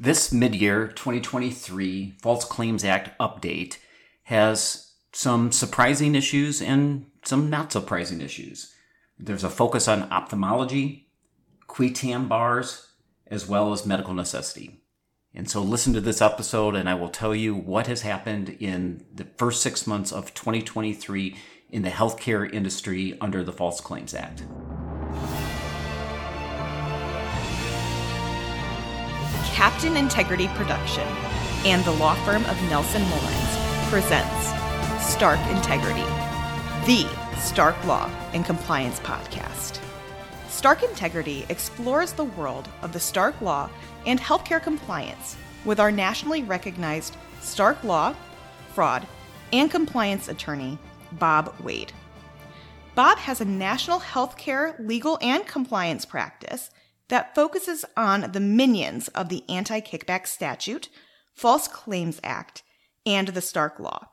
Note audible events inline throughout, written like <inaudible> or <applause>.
This mid year 2023 False Claims Act update has some surprising issues and some not surprising issues. There's a focus on ophthalmology, qui tam bars, as well as medical necessity. And so listen to this episode and I will tell you what has happened in the first six months of 2023 in the healthcare industry under the False Claims Act. Captain Integrity Production and the law firm of Nelson Mullins presents Stark Integrity, the Stark Law and Compliance podcast. Stark Integrity explores the world of the Stark Law and healthcare compliance with our nationally recognized Stark Law, Fraud, and Compliance attorney, Bob Wade. Bob has a national healthcare legal and compliance practice that focuses on the minions of the Anti Kickback Statute, False Claims Act, and the Stark Law,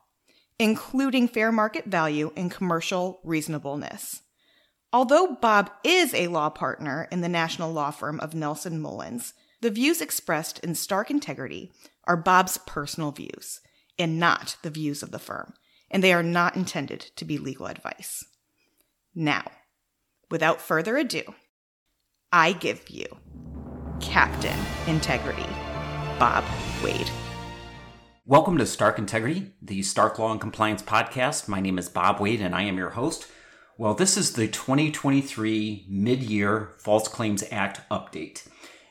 including fair market value and commercial reasonableness. Although Bob is a law partner in the national law firm of Nelson Mullins, the views expressed in Stark Integrity are Bob's personal views and not the views of the firm, and they are not intended to be legal advice. Now, without further ado, I give you Captain Integrity, Bob Wade. Welcome to Stark Integrity, the Stark Law and Compliance podcast. My name is Bob Wade and I am your host. Well, this is the 2023 mid year False Claims Act update.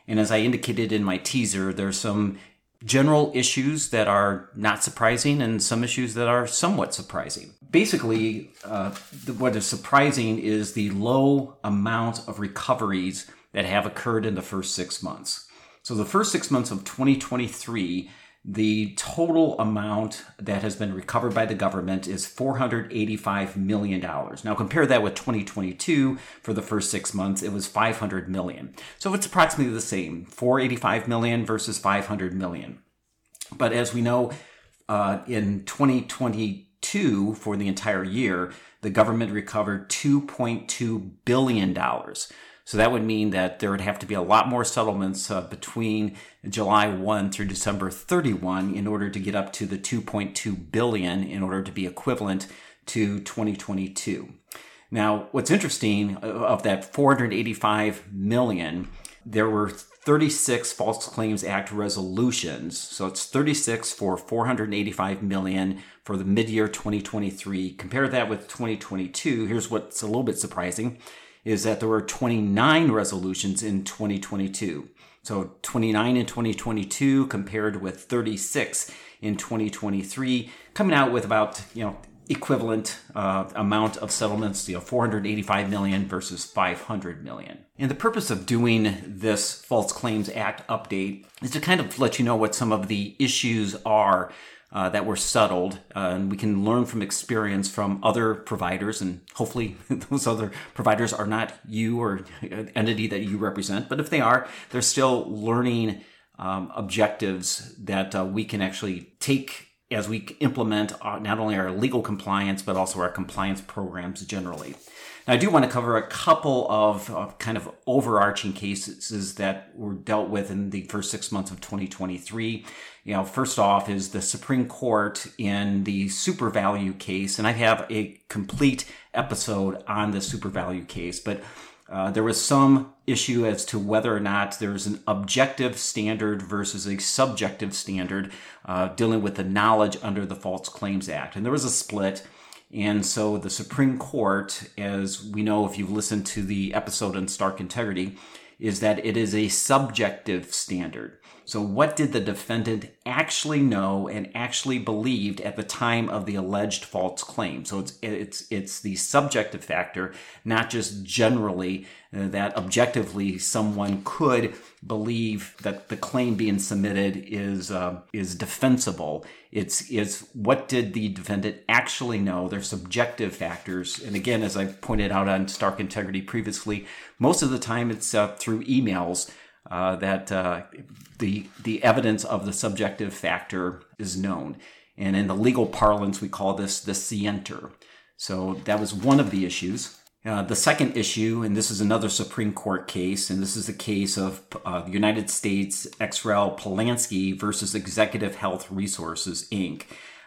And as I indicated in my teaser, there's some general issues that are not surprising and some issues that are somewhat surprising. Basically, uh, what is surprising is the low amount of recoveries that have occurred in the first six months. So, the first six months of 2023, the total amount that has been recovered by the government is $485 million. Now compare that with 2022 for the first six months, it was 500 million. So it's approximately the same, 485 million versus 500 million. But as we know, uh, in 2022 for the entire year, the government recovered 2.2 billion dollars. So that would mean that there would have to be a lot more settlements uh, between July 1 through December 31 in order to get up to the 2.2 billion in order to be equivalent to 2022. Now, what's interesting uh, of that 485 million, there were 36 False Claims Act resolutions. So it's 36 for 485 million for the mid-year 2023. Compare that with 2022. Here's what's a little bit surprising is that there were 29 resolutions in 2022. So 29 in 2022 compared with 36 in 2023, coming out with about, you know, equivalent uh, amount of settlements, you know, 485 million versus 500 million. And the purpose of doing this False Claims Act update is to kind of let you know what some of the issues are uh, that were settled, uh, and we can learn from experience from other providers, and hopefully <laughs> those other providers are not you or entity that you represent, but if they are, they're still learning um, objectives that uh, we can actually take as we implement not only our legal compliance but also our compliance programs generally. Now, I do want to cover a couple of, of, kind of overarching cases that were dealt with in the first six months of 2023. You know, first off is the Supreme Court in the SuperValu case, and I have a complete episode on the SuperValu case, but uh, there was some issue as to whether or not there's an objective standard versus a subjective standard uh, dealing with the knowledge under the False Claims Act. And there was a split. And so the Supreme Court, as we know if you've listened to the episode on Stark Integrity, is that it is a subjective standard. So, what did the defendant actually know and actually believed at the time of the alleged false claim? So, it's it's it's the subjective factor, not just generally that objectively someone could believe that the claim being submitted is uh, is defensible. It's is what did the defendant actually know? Their subjective factors, and again, as I pointed out on Stark Integrity previously, most of the time it's uh, through emails uh, that uh, the the evidence of the subjective factor is known, and in the legal parlance, we call this the scienter. So that was one of the issues. Uh, the second issue, and this is another Supreme Court case, and this is the case of uh, United States ex rel Polansky versus Executive Health Resources, Inc.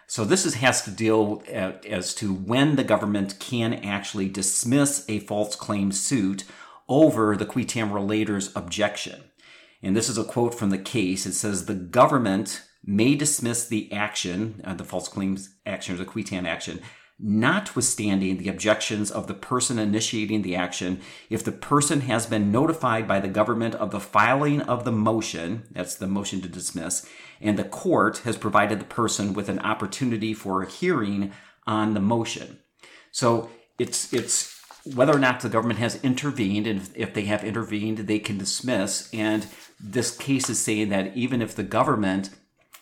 So this is, has to deal uh, as to when the government can actually dismiss a false claim suit over the qui tam relator's objection. And this is a quote from the case. It says the government may dismiss the action, uh, the false claims action or the qui tam action, notwithstanding the objections of the person initiating the action, if the person has been notified by the government of the filing of the motion, that's the motion to dismiss, and the court has provided the person with an opportunity for a hearing on the motion. So it's it's whether or not the government has intervened, and if they have intervened, they can dismiss. And this case is saying that even if the government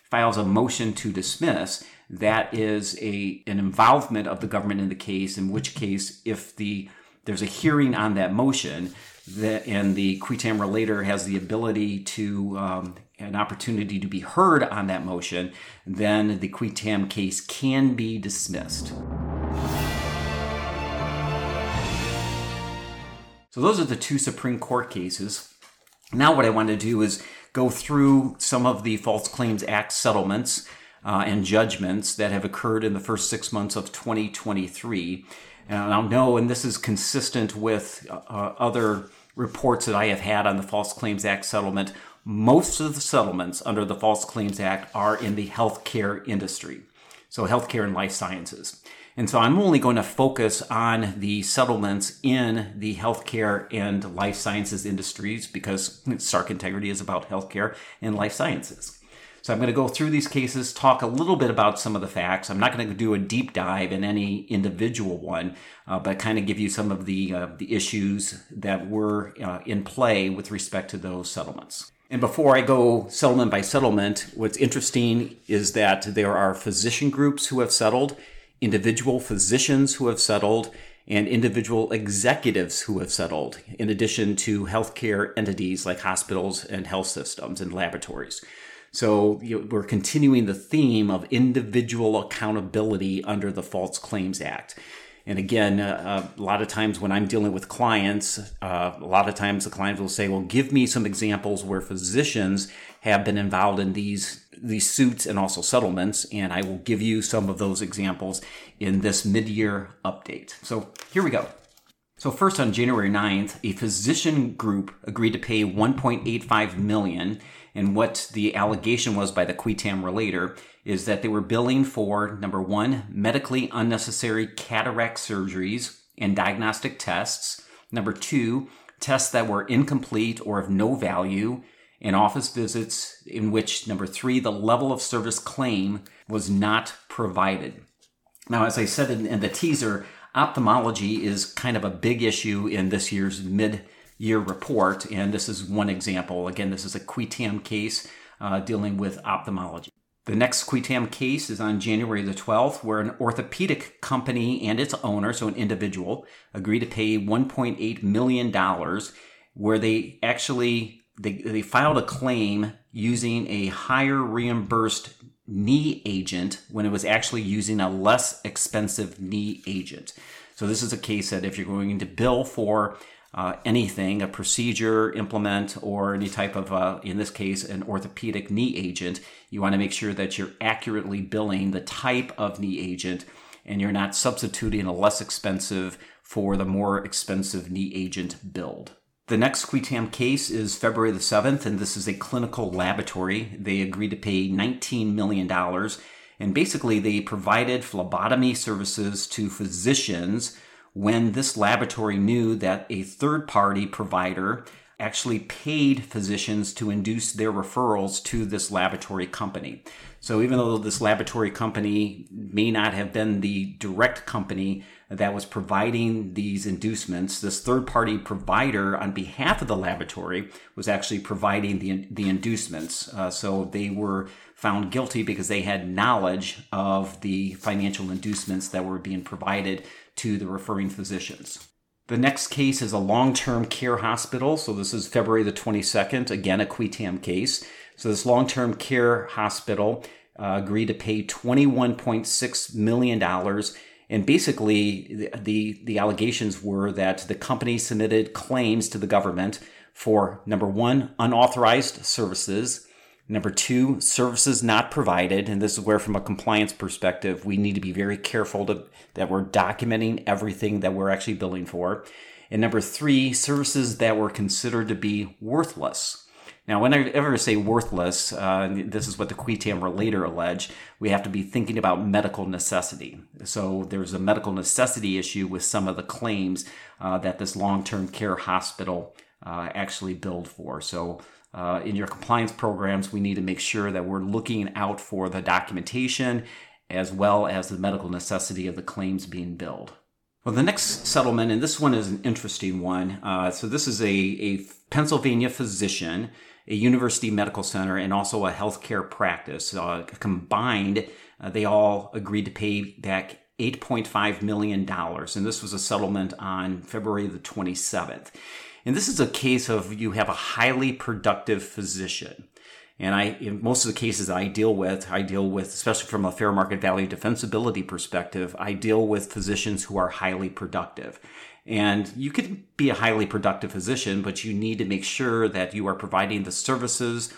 files a motion to dismiss, that is a an involvement of the government in the case. In which case, if the there's a hearing on that motion, that and the qui tam relator has the ability to um, an opportunity to be heard on that motion, then the qui tam case can be dismissed. So those are the two Supreme Court cases. Now, what I want to do is go through some of the False Claims Act settlements uh, and judgments that have occurred in the first six months of 2023. And I'll know, and this is consistent with uh, other reports that I have had on the False Claims Act settlement. Most of the settlements under the False Claims Act are in the healthcare industry, so healthcare and life sciences. And so I'm only going to focus on the settlements in the healthcare and life sciences industries because Stark Integrity is about healthcare and life sciences. So I'm going to go through these cases, talk a little bit about some of the facts. I'm not going to do a deep dive in any individual one, uh, but kind of give you some of the uh, the issues that were uh, in play with respect to those settlements. And before I go settlement by settlement, what's interesting is that there are physician groups who have settled individual physicians who have settled, and individual executives who have settled, in addition to healthcare entities like hospitals and health systems and laboratories. So you know, we're continuing the theme of individual accountability under the False Claims Act. And again, uh, a lot of times when I'm dealing with clients, uh, a lot of times the clients will say, "Well, give me some examples where physicians have been involved in these these suits and also settlements, and I will give you some of those examples in this mid-year update. So here we go. So first on January 9th, a physician group agreed to pay 1.85 million and what the allegation was by the qui tam relator is that they were billing for number 1 medically unnecessary cataract surgeries and diagnostic tests, number 2 tests that were incomplete or of no value, and office visits in which, number three, the level of service claim was not provided. Now, as I said in, in the teaser, ophthalmology is kind of a big issue in this year's mid year report, and this is one example. Again, this is a qui tam case uh, dealing with ophthalmology. The next qui tam case is on January the 12th, where an orthopedic company and its owner, so an individual, agreed to pay $1.8 million, where they actually they, they filed a claim using a higher reimbursed knee agent when it was actually using a less expensive knee agent. So this is a case that if you're going to bill for uh, anything, a procedure, implement, or any type of, uh, in this case, an orthopedic knee agent, you want to make sure that you're accurately billing the type of knee agent and you're not substituting a less expensive for the more expensive knee agent build. The next qui tam case is February the 7th, and this is a clinical laboratory. They agreed to pay $19 million, and basically they provided phlebotomy services to physicians when this laboratory knew that a third party provider actually paid physicians to induce their referrals to this laboratory company. So even though this laboratory company may not have been the direct company that was providing these inducements, this third party provider on behalf of the laboratory was actually providing the, the inducements. Uh, so they were found guilty because they had knowledge of the financial inducements that were being provided to the referring physicians. The next case is a long term care hospital. So this is February the 22nd, again, a qui tam case. So this long term care hospital uh, agreed to pay $21.6 million And basically, the, the, the allegations were that the company submitted claims to the government for number one, unauthorized services. Number two, services not provided. And this is where, from a compliance perspective, we need to be very careful to, that we're documenting everything that we're actually billing for. And number three, services that were considered to be worthless. Now, whenever I say worthless, uh, this is what the qui tam relator allege, we have to be thinking about medical necessity. So there's a medical necessity issue with some of the claims uh, that this long-term care hospital uh, actually billed for. So uh, in your compliance programs, we need to make sure that we're looking out for the documentation as well as the medical necessity of the claims being billed. Well, the next settlement, and this one is an interesting one. Uh, so this is a, a Pennsylvania physician a university medical center, and also a healthcare practice. Uh, combined, uh, they all agreed to pay back $8.5 million. And this was a settlement on February the 27th. And this is a case of you have a highly productive physician. And I, in most of the cases I deal with, I deal with, especially from a fair market value defensibility perspective, I deal with physicians who are highly productive. And you could be a highly productive physician, but you need to make sure that you are providing the services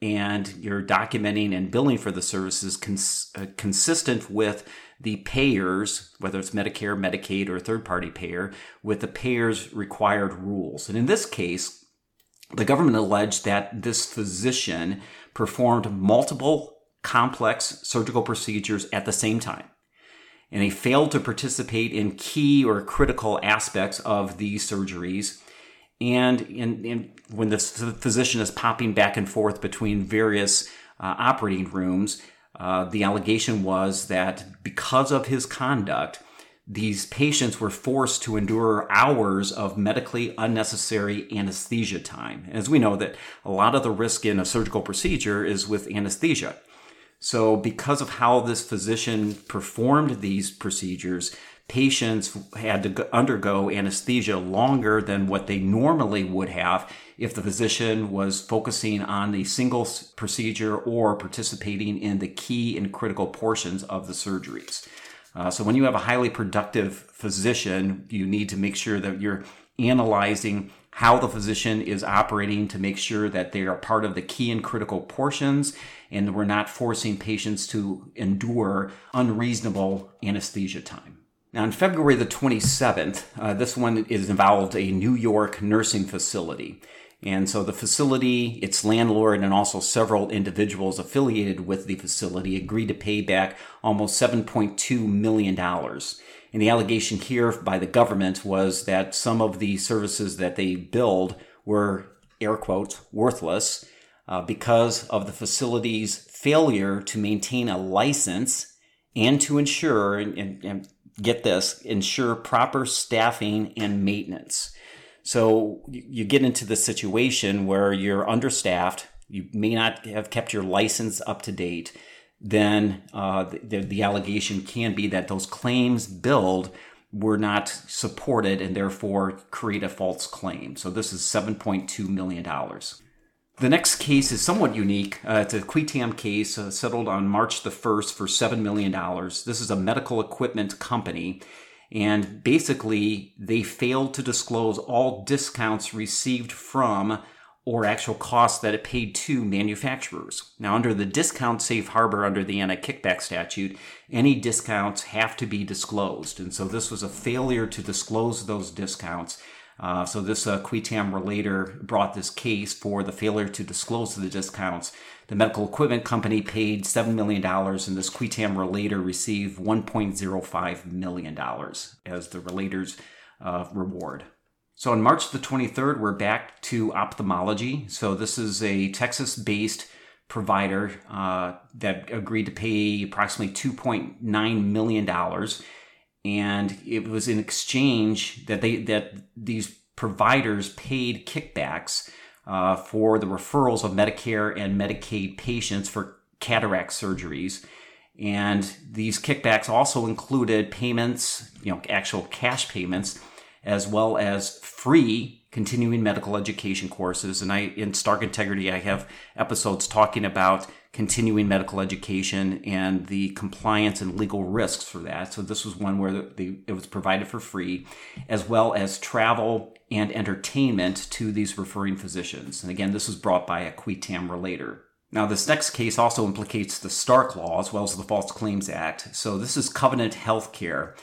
and you're documenting and billing for the services cons- uh, consistent with the payers, whether it's Medicare, Medicaid, or a third party payer, with the payer's required rules. And in this case, the government alleged that this physician performed multiple complex surgical procedures at the same time and he failed to participate in key or critical aspects of these surgeries. And in, when the physician is popping back and forth between various uh, operating rooms, uh, the allegation was that because of his conduct, these patients were forced to endure hours of medically unnecessary anesthesia time. As we know that a lot of the risk in a surgical procedure is with anesthesia. So, because of how this physician performed these procedures, patients had to undergo anesthesia longer than what they normally would have if the physician was focusing on the single procedure or participating in the key and critical portions of the surgeries. Uh, so, when you have a highly productive physician, you need to make sure that you're analyzing how the physician is operating to make sure that they are part of the key and critical portions and we're not forcing patients to endure unreasonable anesthesia time. Now, on February the 27th, uh, this one is involved a New York nursing facility. And so the facility, its landlord, and also several individuals affiliated with the facility agreed to pay back almost $7.2 million. And the allegation here by the government was that some of the services that they billed were, air quotes, worthless uh, because of the facility's failure to maintain a license and to ensure, and, and, and get this, ensure proper staffing and maintenance. So you get into the situation where you're understaffed, you may not have kept your license up to date then uh, the, the allegation can be that those claims billed were not supported and therefore create a false claim. So this is $7.2 million. The next case is somewhat unique. Uh, it's a qui tam case uh, settled on March the 1st for $7 million. This is a medical equipment company. And basically, they failed to disclose all discounts received from or actual costs that it paid to manufacturers. Now, under the discount safe harbor under the anti kickback statute, any discounts have to be disclosed. And so this was a failure to disclose those discounts. Uh, so this uh, qui tam relator brought this case for the failure to disclose the discounts. The medical equipment company paid $7 million, and this qui tam relator received $1.05 million as the relator's uh, reward. So on March the 23rd, we're back to ophthalmology. So this is a Texas based provider uh, that agreed to pay approximately $2.9 million. And it was in exchange that they that these providers paid kickbacks uh, for the referrals of Medicare and Medicaid patients for cataract surgeries. And these kickbacks also included payments, you know, actual cash payments as well as free continuing medical education courses. And I, in Stark Integrity, I have episodes talking about continuing medical education and the compliance and legal risks for that. So this was one where the, the, it was provided for free, as well as travel and entertainment to these referring physicians. And again, this was brought by a qui tam relator. Now, this next case also implicates the Stark Law as well as the False Claims Act. So, this is Covenant Healthcare,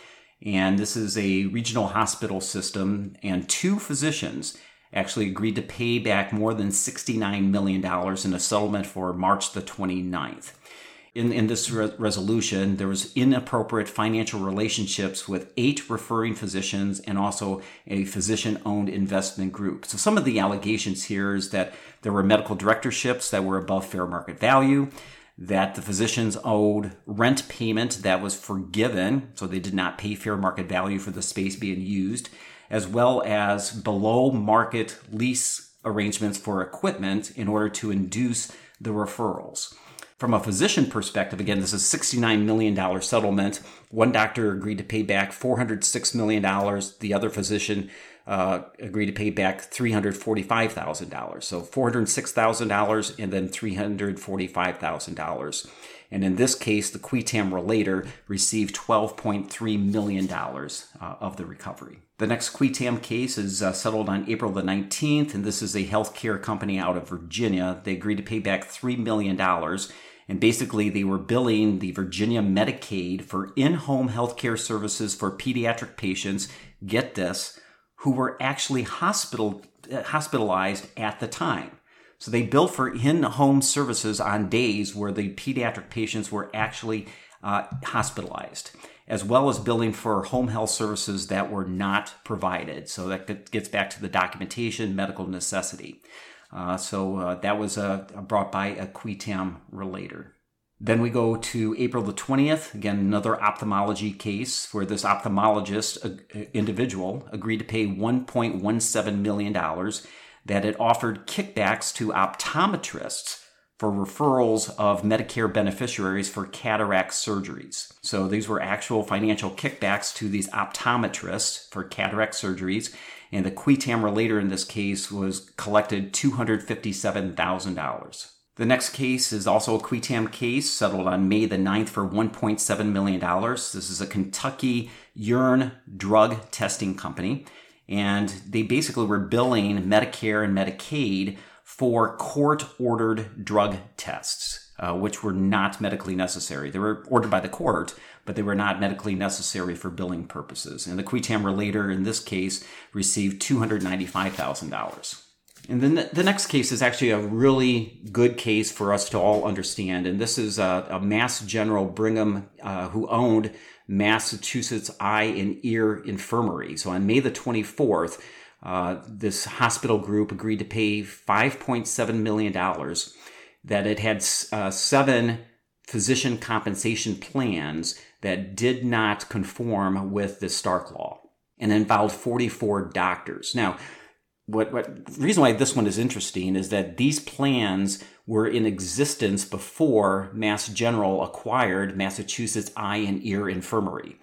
and this is a regional hospital system, and two physicians actually agreed to pay back more than $69 million in a settlement for March the 29th in, in this re- resolution, there was inappropriate financial relationships with eight referring physicians and also a physician-owned investment group. So some of the allegations here is that there were medical directorships that were above fair market value, that the physicians owed rent payment that was forgiven, so they did not pay fair market value for the space being used, as well as below market lease arrangements for equipment in order to induce the referrals. From a physician perspective, again, this is $69 million settlement. One doctor agreed to pay back $406 million. The other physician uh, agreed to pay back $345,000. So $406,000 and then $345,000. And in this case, the qui tam relator received $12.3 million uh, of the recovery. The next qui tam case is uh, settled on April the 19th, and this is a healthcare company out of Virginia. They agreed to pay back $3 million and basically, they were billing the Virginia Medicaid for in home healthcare services for pediatric patients, get this, who were actually hospital, uh, hospitalized at the time. So they billed for in home services on days where the pediatric patients were actually uh, hospitalized, as well as billing for home health services that were not provided. So that gets back to the documentation, medical necessity. Uh, so uh, that was uh, brought by a qui tam relator. Then we go to April the 20th, again, another ophthalmology case where this ophthalmologist uh, individual agreed to pay $1.17 million that it offered kickbacks to optometrists for referrals of Medicare beneficiaries for cataract surgeries. So these were actual financial kickbacks to these optometrists for cataract surgeries and the qui tam relator in this case was collected $257,000. The next case is also a qui tam case settled on May the 9th for $1.7 million. This is a Kentucky urine drug testing company, and they basically were billing Medicare and Medicaid for court ordered drug tests uh, which were not medically necessary. They were ordered by the court, but they were not medically necessary for billing purposes. And the qui tam relator in this case received $295,000. And then the next case is actually a really good case for us to all understand. And this is a, a Mass General Brigham uh, who owned Massachusetts Eye and Ear Infirmary. So on May the 24th, uh, this hospital group agreed to pay $5.7 million that it had uh, seven physician compensation plans that did not conform with the Stark Law and involved 44 doctors. Now, what, what the reason why this one is interesting is that these plans were in existence before Mass General acquired Massachusetts Eye and Ear Infirmary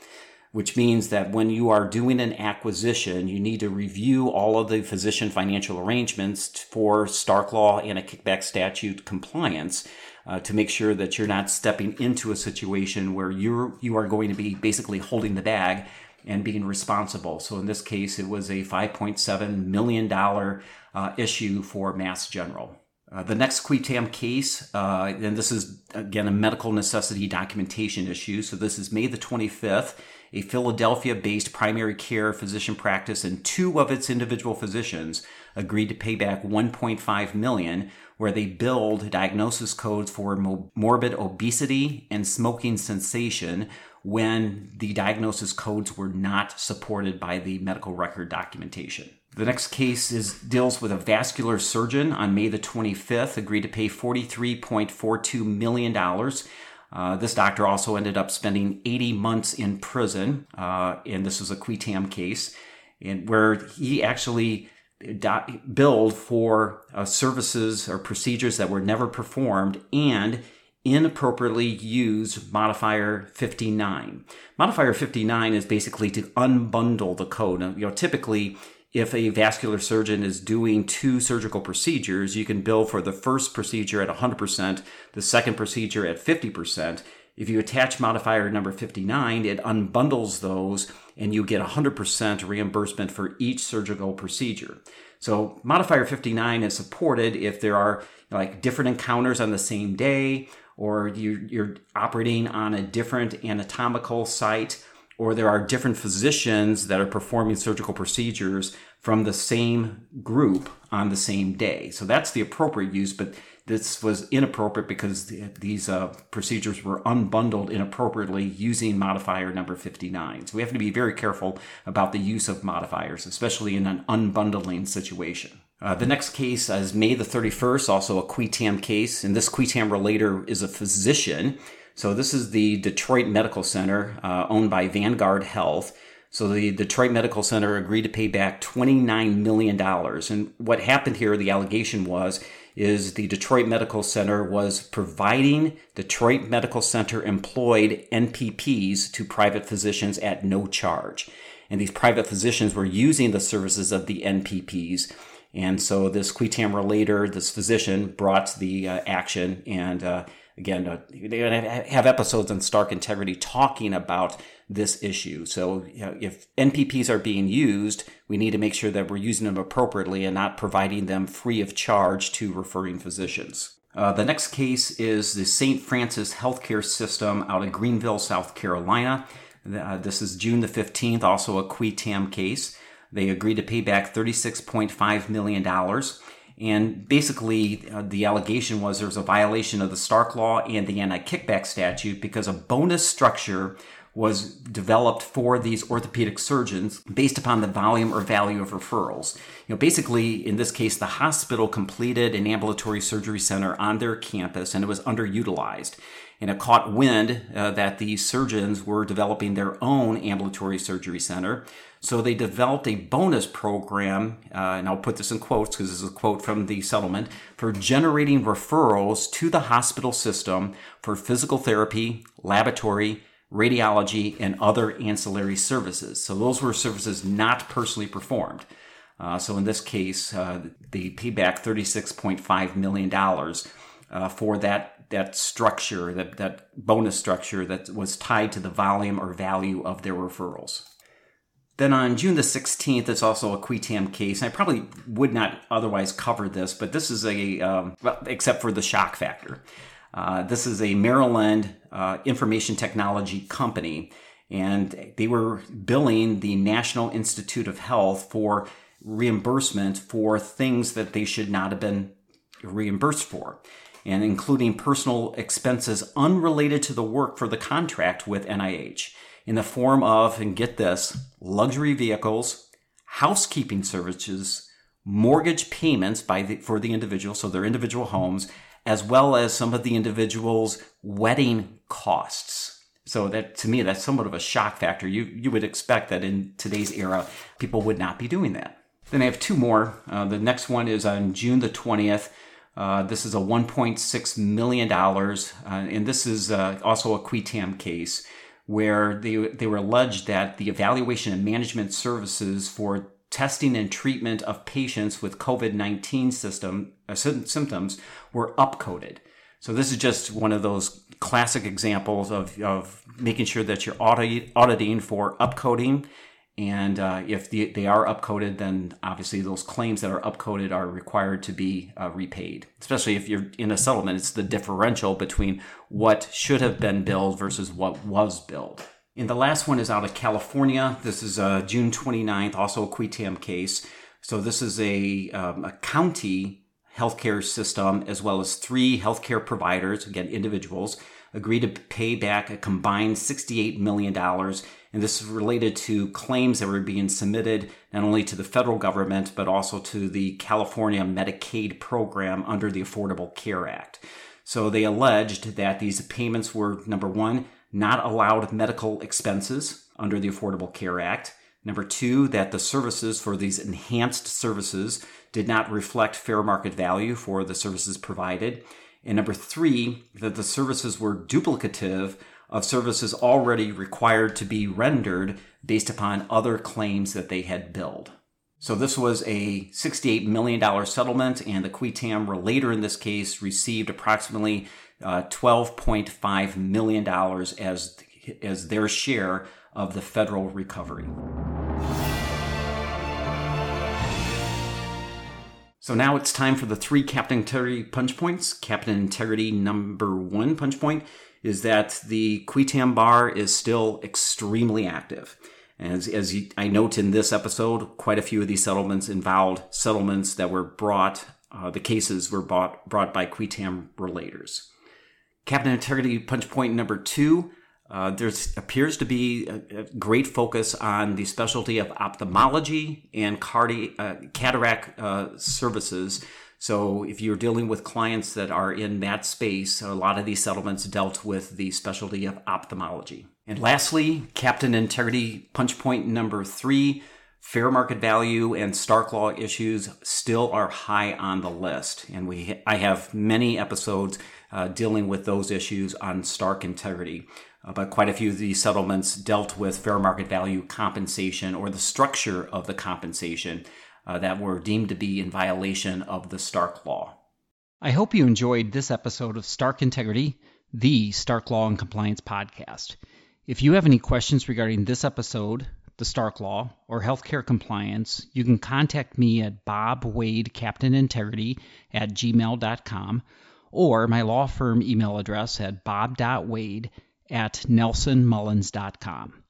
which means that when you are doing an acquisition, you need to review all of the physician financial arrangements for Stark Law and a kickback statute compliance uh, to make sure that you're not stepping into a situation where you're you are going to be basically holding the bag and being responsible. So in this case, it was a 5.7 million dollar uh, issue for Mass General. Uh, the next qui tam case, uh, and this is again a medical necessity documentation issue. So this is May the 25th a Philadelphia based primary care physician practice and two of its individual physicians agreed to pay back 1.5 million where they billed diagnosis codes for morbid obesity and smoking cessation when the diagnosis codes were not supported by the medical record documentation. The next case is deals with a vascular surgeon on May the 25th agreed to pay $43.42 million uh, this doctor also ended up spending 80 months in prison, uh, and this was a qui tam case, and where he actually billed for uh, services or procedures that were never performed and inappropriately use modifier 59. Modifier 59 is basically to unbundle the code. Now, you know, typically if a vascular surgeon is doing two surgical procedures, you can bill for the first procedure at 100%, the second procedure at 50%. If you attach modifier number 59, it unbundles those and you get 100% reimbursement for each surgical procedure. So modifier 59 is supported if there are like different encounters on the same day or you're, operating on a different anatomical site, or there are different physicians that are performing surgical procedures from the same group on the same day. So that's the appropriate use, but this was inappropriate because these uh, procedures were unbundled inappropriately using modifier number 59. So we have to be very careful about the use of modifiers, especially in an unbundling situation. Uh, the next case is May the 31st, also a qui tam case. And this qui tam relator is a physician. So this is the Detroit Medical Center uh, owned by Vanguard Health. So the Detroit Medical Center agreed to pay back $29 million. And what happened here, the allegation was, is the Detroit Medical Center was providing Detroit Medical Center employed NPPs to private physicians at no charge. And these private physicians were using the services of the NPPs and so this qui tam relator, this physician, brought the uh, action. And uh, again, uh, they have episodes on Stark Integrity talking about this issue. So you know, if NPPs are being used, we need to make sure that we're using them appropriately and not providing them free of charge to referring physicians. Uh, the next case is the St. Francis Healthcare System out of Greenville, South Carolina. Uh, this is June the 15th, also a qui tam case. They agreed to pay back $36.5 million. And basically, uh, the allegation was there was a violation of the Stark Law and the anti kickback statute because a bonus structure was developed for these orthopedic surgeons based upon the volume or value of referrals. You know, basically, in this case, the hospital completed an ambulatory surgery center on their campus and it was underutilized. And it caught wind uh, that these surgeons were developing their own ambulatory surgery center. So they developed a bonus program, uh, and I'll put this in quotes because this is a quote from the settlement, for generating referrals to the hospital system for physical therapy, laboratory, radiology, and other ancillary services. So those were services not personally performed. Uh, so in this case, uh, they paid back $36.5 million uh, for that, that structure, that, that bonus structure that was tied to the volume or value of their referrals. Then on June the 16th, it's also a qui tam case. I probably would not otherwise cover this, but this is a, um, well, except for the shock factor. Uh, this is a Maryland uh, information technology company, and they were billing the National Institute of Health for reimbursement for things that they should not have been reimbursed for, and including personal expenses unrelated to the work for the contract with NIH in the form of, and get this, luxury vehicles, housekeeping services, mortgage payments by the, for the individual, so their individual homes, as well as some of the individual's wedding costs. So that to me, that's somewhat of a shock factor. You you would expect that in today's era, people would not be doing that. Then I have two more. Uh, the next one is on June the twentieth. Uh, this is a 1.6 million dollars, uh, and this is uh, also a qui tam case where they, they were alleged that the evaluation and management services for testing and treatment of patients with COVID 19 system, uh, symptoms were upcoded. So, this is just one of those classic examples of, of making sure that you're audit, auditing for upcoding and uh, if the, they are upcoded, then obviously those claims that are upcoded are required to be uh, repaid. Especially if you're in a settlement, it's the differential between what should have been billed versus what was billed. And the last one is out of California. This is June 29th, also a qui tam case. So this is a, um, a county healthcare system as well as three healthcare providers, again, individuals, agreed to pay back a combined $68 million and this is related to claims that were being submitted not only to the federal government, but also to the California Medicaid program under the Affordable Care Act. So they alleged that these payments were number one, not allowed medical expenses under the Affordable Care Act. Number two, that the services for these enhanced services did not reflect fair market value for the services provided. And number three, that the services were duplicative of services already required to be rendered based upon other claims that they had billed. So this was a $68 million settlement, and the qui tam relator in this case received approximately uh, $12.5 million as, as their share of the federal recovery. So now it's time for the three Captain Integrity punch points. Captain Integrity number one punch point is that the qui tam bar is still extremely active. As, as I note in this episode, quite a few of these settlements involved settlements that were brought, uh, the cases were brought, brought by qui tam relators. Captain Integrity punch point number two uh, there appears to be a, a, great focus on the specialty of ophthalmology and cardi- uh, cataract uh, services. So, if you're dealing with clients that are in that space, a lot of these settlements dealt with the specialty of ophthalmology. And lastly, Captain Integrity punch point number three fair market value and Stark Law issues still are high on the list. And we, I have many episodes uh, dealing with those issues on Stark Integrity. Uh, but quite a few of these settlements dealt with fair market value compensation or the structure of the compensation uh, that were deemed to be in violation of the Stark Law. I hope you enjoyed this episode of Stark Integrity, the Stark Law and Compliance podcast. If you have any questions regarding this episode, the Stark Law, or healthcare compliance, you can contact me at Bob Wade Captain Integrity at gmail.com or my law firm email address at bob.wade at nelsonmullins.com.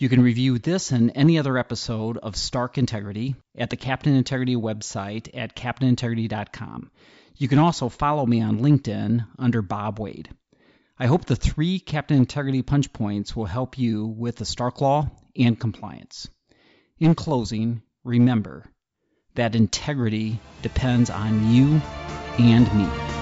You can review this and any other episode of Stark Integrity at the Captain Integrity website at captainintegrity.com. You can also follow me on LinkedIn under Bob Wade. I hope the three Captain Integrity punch points will help you with the Stark Law and compliance. In closing, remember that integrity depends on you and me.